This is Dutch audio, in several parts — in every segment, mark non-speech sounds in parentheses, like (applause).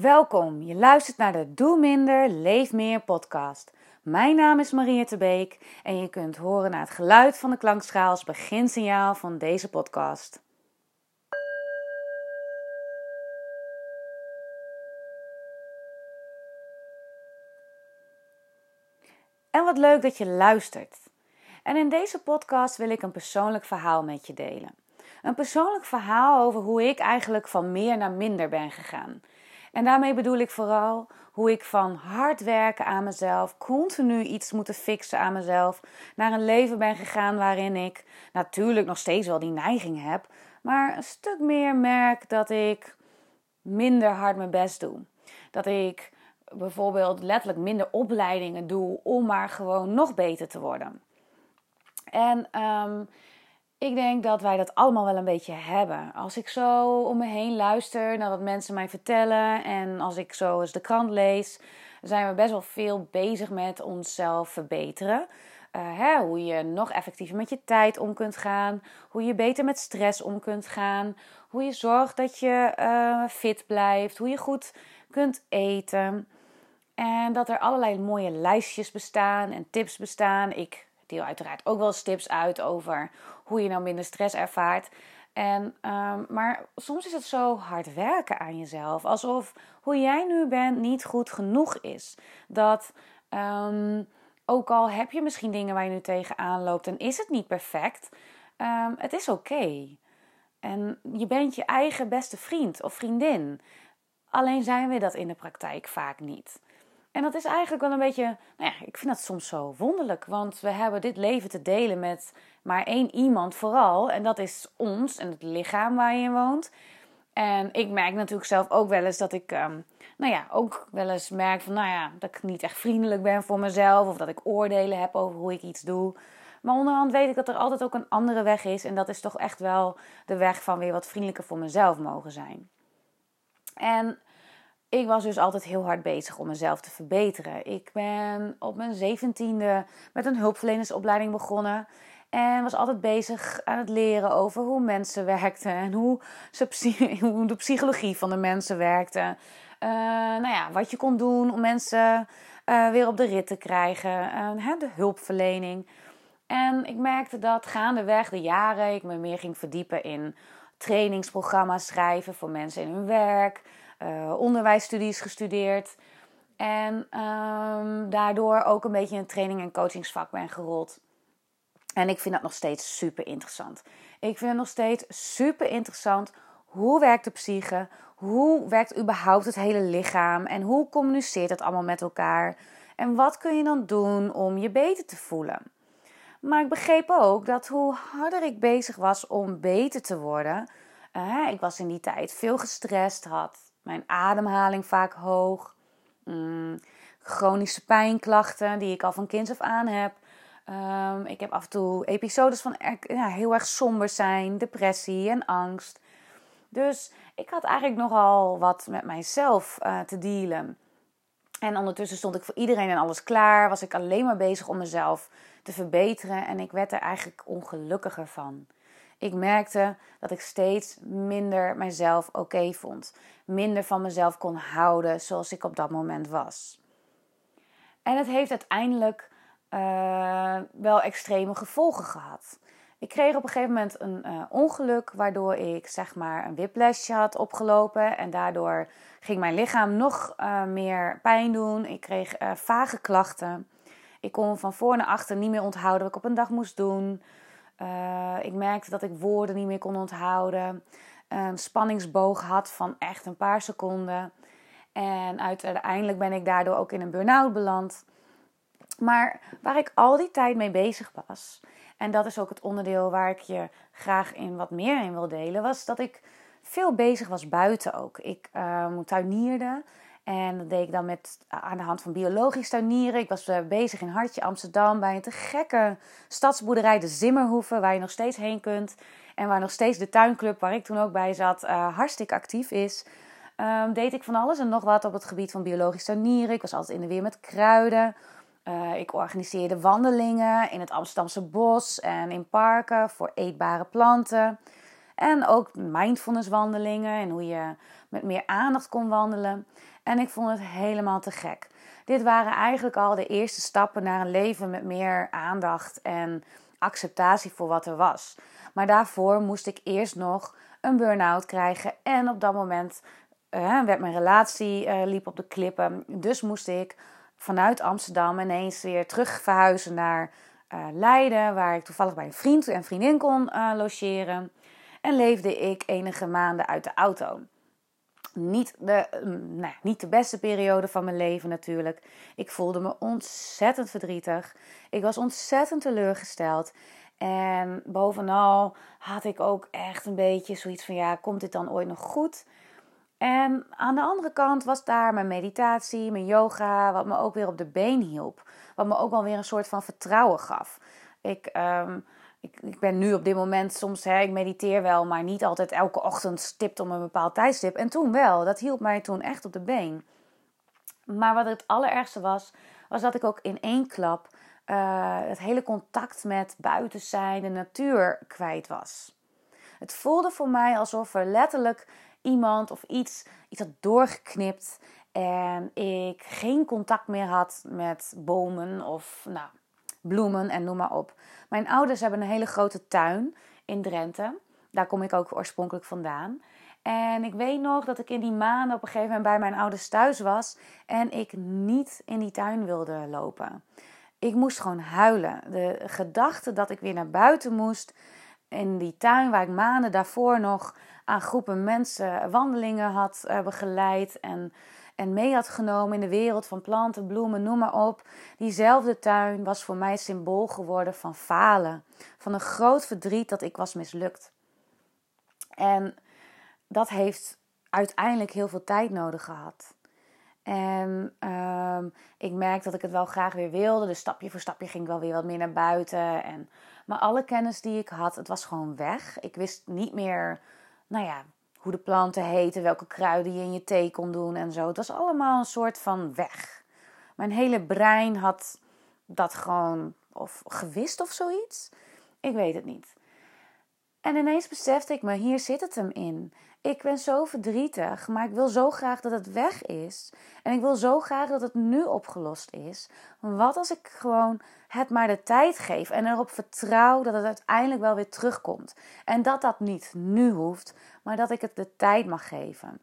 Welkom, je luistert naar de Doe Minder, Leef Meer podcast. Mijn naam is Maria Beek en je kunt horen naar het geluid van de klankschaal als beginsignaal van deze podcast. En wat leuk dat je luistert. En in deze podcast wil ik een persoonlijk verhaal met je delen. Een persoonlijk verhaal over hoe ik eigenlijk van meer naar minder ben gegaan. En daarmee bedoel ik vooral hoe ik van hard werken aan mezelf, continu iets moeten fixen aan mezelf, naar een leven ben gegaan waarin ik natuurlijk nog steeds wel die neiging heb, maar een stuk meer merk dat ik minder hard mijn best doe. Dat ik bijvoorbeeld letterlijk minder opleidingen doe om maar gewoon nog beter te worden. En ehm, ik denk dat wij dat allemaal wel een beetje hebben. Als ik zo om me heen luister naar wat mensen mij vertellen en als ik zo eens de krant lees, zijn we best wel veel bezig met onszelf verbeteren. Uh, hè, hoe je nog effectiever met je tijd om kunt gaan, hoe je beter met stress om kunt gaan, hoe je zorgt dat je uh, fit blijft, hoe je goed kunt eten. En dat er allerlei mooie lijstjes bestaan en tips bestaan. Ik deel uiteraard ook wel tips uit over hoe je nou minder stress ervaart. En, um, maar soms is het zo hard werken aan jezelf. Alsof hoe jij nu bent niet goed genoeg is. Dat um, ook al heb je misschien dingen waar je nu tegenaan loopt en is het niet perfect, um, het is oké. En je bent je eigen beste vriend of vriendin. Alleen zijn we dat in de praktijk vaak niet. En dat is eigenlijk wel een beetje, nou ja, ik vind dat soms zo wonderlijk. Want we hebben dit leven te delen met maar één iemand vooral. En dat is ons en het lichaam waar je in woont. En ik merk natuurlijk zelf ook wel eens dat ik, um, nou ja, ook wel eens merk van, nou ja, dat ik niet echt vriendelijk ben voor mezelf. Of dat ik oordelen heb over hoe ik iets doe. Maar onderhand weet ik dat er altijd ook een andere weg is. En dat is toch echt wel de weg van weer wat vriendelijker voor mezelf mogen zijn. En ik was dus altijd heel hard bezig om mezelf te verbeteren. Ik ben op mijn zeventiende met een hulpverlenersopleiding begonnen. En was altijd bezig aan het leren over hoe mensen werkten en hoe, (laughs) hoe de psychologie van de mensen werkte. Uh, nou ja, wat je kon doen om mensen uh, weer op de rit te krijgen. Uh, de hulpverlening. En ik merkte dat gaandeweg de jaren ik me meer ging verdiepen in trainingsprogramma's schrijven voor mensen in hun werk onderwijsstudies gestudeerd. En um, daardoor ook een beetje een training- en coachingsvak ben gerold. En ik vind dat nog steeds super interessant. Ik vind het nog steeds super interessant. Hoe werkt de psyche? Hoe werkt überhaupt het hele lichaam? En hoe communiceert het allemaal met elkaar? En wat kun je dan doen om je beter te voelen? Maar ik begreep ook dat hoe harder ik bezig was om beter te worden, uh, ik was in die tijd veel gestrest, had mijn ademhaling vaak hoog. Mm, chronische pijnklachten die ik al van kinds af aan heb. Um, ik heb af en toe episodes van ja, heel erg somber zijn, depressie en angst. Dus ik had eigenlijk nogal wat met mijzelf uh, te dealen. En ondertussen stond ik voor iedereen en alles klaar. Was ik alleen maar bezig om mezelf te verbeteren. En ik werd er eigenlijk ongelukkiger van. Ik merkte dat ik steeds minder mezelf oké vond. Minder van mezelf kon houden zoals ik op dat moment was. En het heeft uiteindelijk uh, wel extreme gevolgen gehad. Ik kreeg op een gegeven moment een uh, ongeluk waardoor ik zeg maar een whiplashje had opgelopen en daardoor ging mijn lichaam nog uh, meer pijn doen. Ik kreeg vage klachten. Ik kon van voor naar achter niet meer onthouden wat ik op een dag moest doen. Uh, ik merkte dat ik woorden niet meer kon onthouden. Een spanningsboog had van echt een paar seconden. En uiteindelijk ben ik daardoor ook in een burn-out beland. Maar waar ik al die tijd mee bezig was, en dat is ook het onderdeel waar ik je graag in wat meer in wil delen, was dat ik veel bezig was buiten ook. Ik uh, tuinierde en dat deed ik dan met, aan de hand van biologisch tuinieren. Ik was eh, bezig in Hartje Amsterdam bij een te gekke stadsboerderij, de Zimmerhoeven, waar je nog steeds heen kunt. En waar nog steeds de tuinclub, waar ik toen ook bij zat, uh, hartstikke actief is. Um, deed ik van alles en nog wat op het gebied van biologisch tuinieren. Ik was altijd in de weer met kruiden. Ik organiseerde wandelingen in het Amsterdamse bos en in parken voor eetbare planten. En ook mindfulness wandelingen en hoe je met meer aandacht kon wandelen. En ik vond het helemaal te gek. Dit waren eigenlijk al de eerste stappen naar een leven met meer aandacht en acceptatie voor wat er was. Maar daarvoor moest ik eerst nog een burn-out krijgen. En op dat moment uh, werd mijn relatie uh, liep op de klippen. Dus moest ik vanuit Amsterdam ineens weer terug verhuizen naar uh, Leiden, waar ik toevallig bij een vriend en vriendin kon logeren. En leefde ik enige maanden uit de auto. Niet de, nou, niet de beste periode van mijn leven natuurlijk. Ik voelde me ontzettend verdrietig. Ik was ontzettend teleurgesteld. En bovenal had ik ook echt een beetje zoiets van: ja, komt dit dan ooit nog goed? En aan de andere kant was daar mijn meditatie, mijn yoga, wat me ook weer op de been hielp. Wat me ook alweer een soort van vertrouwen gaf. Ik, um, ik, ben nu op dit moment soms, hè, ik mediteer wel, maar niet altijd elke ochtend stipt om een bepaald tijdstip. En toen wel, dat hielp mij toen echt op de been. Maar wat het allerergste was, was dat ik ook in één klap uh, het hele contact met buiten zijn, de natuur kwijt was. Het voelde voor mij alsof er letterlijk iemand of iets, iets had doorgeknipt en ik geen contact meer had met bomen of nou, bloemen en noem maar op. Mijn ouders hebben een hele grote tuin in Drenthe. Daar kom ik ook oorspronkelijk vandaan. En ik weet nog dat ik in die maanden op een gegeven moment bij mijn ouders thuis was en ik niet in die tuin wilde lopen. Ik moest gewoon huilen. De gedachte dat ik weer naar buiten moest in die tuin waar ik maanden daarvoor nog aan groepen mensen wandelingen had uh, begeleid en, en mee had genomen in de wereld van planten, bloemen, noem maar op. Diezelfde tuin was voor mij symbool geworden van falen, van een groot verdriet dat ik was mislukt. En dat heeft uiteindelijk heel veel tijd nodig gehad. En um, ik merkte dat ik het wel graag weer wilde. Dus stapje voor stapje ging ik wel weer wat meer naar buiten. En, maar alle kennis die ik had, het was gewoon weg. Ik wist niet meer, nou ja, hoe de planten heten, welke kruiden je in je thee kon doen en zo. Het was allemaal een soort van weg. Mijn hele brein had dat gewoon of gewist of zoiets. Ik weet het niet. En ineens besefte ik me, hier zit het hem in. Ik ben zo verdrietig, maar ik wil zo graag dat het weg is. En ik wil zo graag dat het nu opgelost is. Wat als ik gewoon het maar de tijd geef en erop vertrouw dat het uiteindelijk wel weer terugkomt. En dat dat niet nu hoeft, maar dat ik het de tijd mag geven.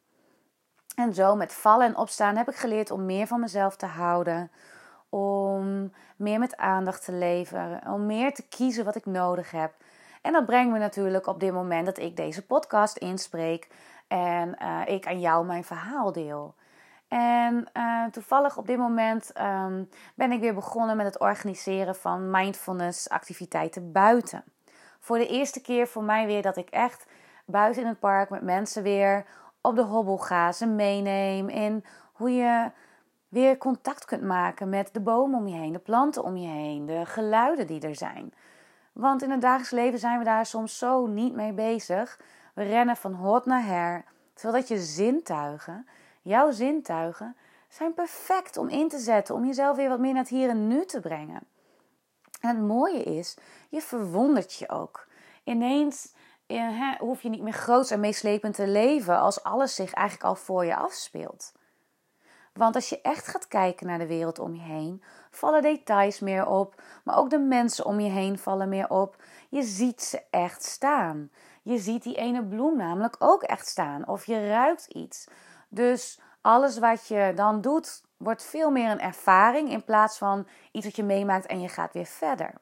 En zo met vallen en opstaan heb ik geleerd om meer van mezelf te houden. Om meer met aandacht te leven. Om meer te kiezen wat ik nodig heb. En dat brengt me natuurlijk op dit moment dat ik deze podcast inspreek en uh, ik aan jou mijn verhaal deel. En uh, toevallig op dit moment um, ben ik weer begonnen met het organiseren van mindfulness activiteiten buiten. Voor de eerste keer voor mij weer dat ik echt buiten in het park met mensen weer op de hobbel ga, ze meeneem in hoe je weer contact kunt maken met de bomen om je heen, de planten om je heen, de geluiden die er zijn. Want in het dagelijks leven zijn we daar soms zo niet mee bezig. We rennen van hot naar her. Terwijl dat je zintuigen, jouw zintuigen, zijn perfect om in te zetten. Om jezelf weer wat meer naar het hier en nu te brengen. En het mooie is, je verwondert je ook. Ineens eh, hoef je niet meer groots en meeslepend te leven als alles zich eigenlijk al voor je afspeelt. Want als je echt gaat kijken naar de wereld om je heen, vallen details meer op, maar ook de mensen om je heen vallen meer op. Je ziet ze echt staan. Je ziet die ene bloem namelijk ook echt staan, of je ruikt iets. Dus alles wat je dan doet, wordt veel meer een ervaring in plaats van iets wat je meemaakt en je gaat weer verder.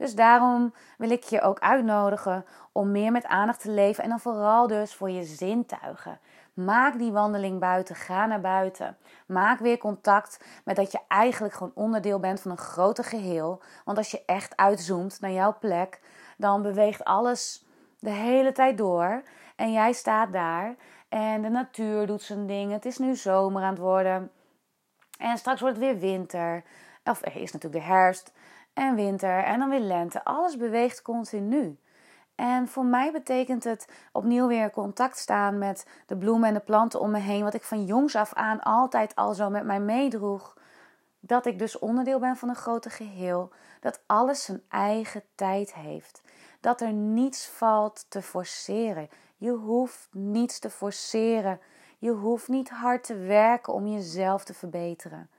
Dus daarom wil ik je ook uitnodigen om meer met aandacht te leven en dan vooral dus voor je zintuigen. Maak die wandeling buiten. Ga naar buiten. Maak weer contact met dat je eigenlijk gewoon onderdeel bent van een groter geheel. Want als je echt uitzoomt naar jouw plek, dan beweegt alles de hele tijd door. En jij staat daar. En de natuur doet zijn ding. Het is nu zomer aan het worden. En straks wordt het weer winter. Of is natuurlijk de herfst en winter en dan weer lente. Alles beweegt continu. En voor mij betekent het opnieuw weer contact staan met de bloemen en de planten om me heen. Wat ik van jongs af aan altijd al zo met mij meedroeg. Dat ik dus onderdeel ben van een groter geheel. Dat alles zijn eigen tijd heeft. dat er niets valt te forceren. Je hoeft niets te forceren. Je hoeft niet hard te werken om jezelf te verbeteren.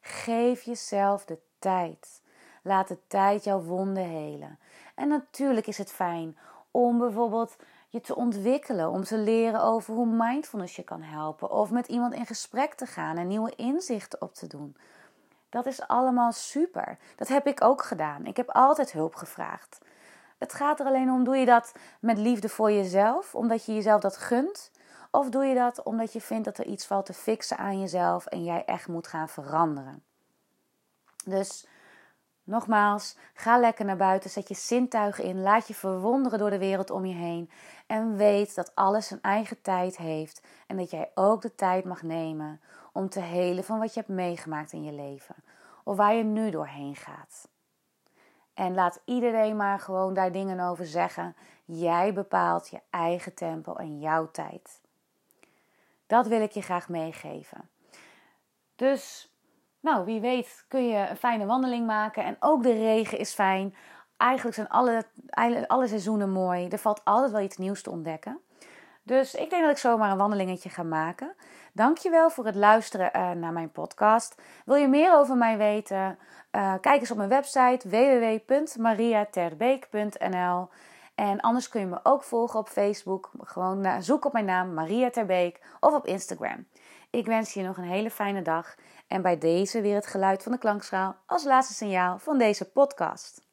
Geef jezelf de tijd. Laat de tijd jouw wonden helen. En natuurlijk is het fijn om bijvoorbeeld je te ontwikkelen, om te leren over hoe mindfulness je kan helpen, of met iemand in gesprek te gaan en nieuwe inzichten op te doen. Dat is allemaal super. Dat heb ik ook gedaan. Ik heb altijd hulp gevraagd. Het gaat er alleen om: doe je dat met liefde voor jezelf, omdat je jezelf dat gunt? Of doe je dat omdat je vindt dat er iets valt te fixen aan jezelf en jij echt moet gaan veranderen? Dus nogmaals, ga lekker naar buiten, zet je zintuigen in, laat je verwonderen door de wereld om je heen en weet dat alles zijn eigen tijd heeft en dat jij ook de tijd mag nemen om te helen van wat je hebt meegemaakt in je leven of waar je nu doorheen gaat. En laat iedereen maar gewoon daar dingen over zeggen. Jij bepaalt je eigen tempo en jouw tijd. Dat wil ik je graag meegeven. Dus, nou, wie weet kun je een fijne wandeling maken. En ook de regen is fijn. Eigenlijk zijn alle, alle seizoenen mooi. Er valt altijd wel iets nieuws te ontdekken. Dus ik denk dat ik zomaar een wandelingetje ga maken. Dankjewel voor het luisteren uh, naar mijn podcast. Wil je meer over mij weten? Uh, kijk eens op mijn website www.mariaterbeek.nl En anders kun je me ook volgen op Facebook. Gewoon zoek op mijn naam Maria Terbeek of op Instagram. Ik wens je nog een hele fijne dag. En bij deze weer het geluid van de klankschaal als laatste signaal van deze podcast.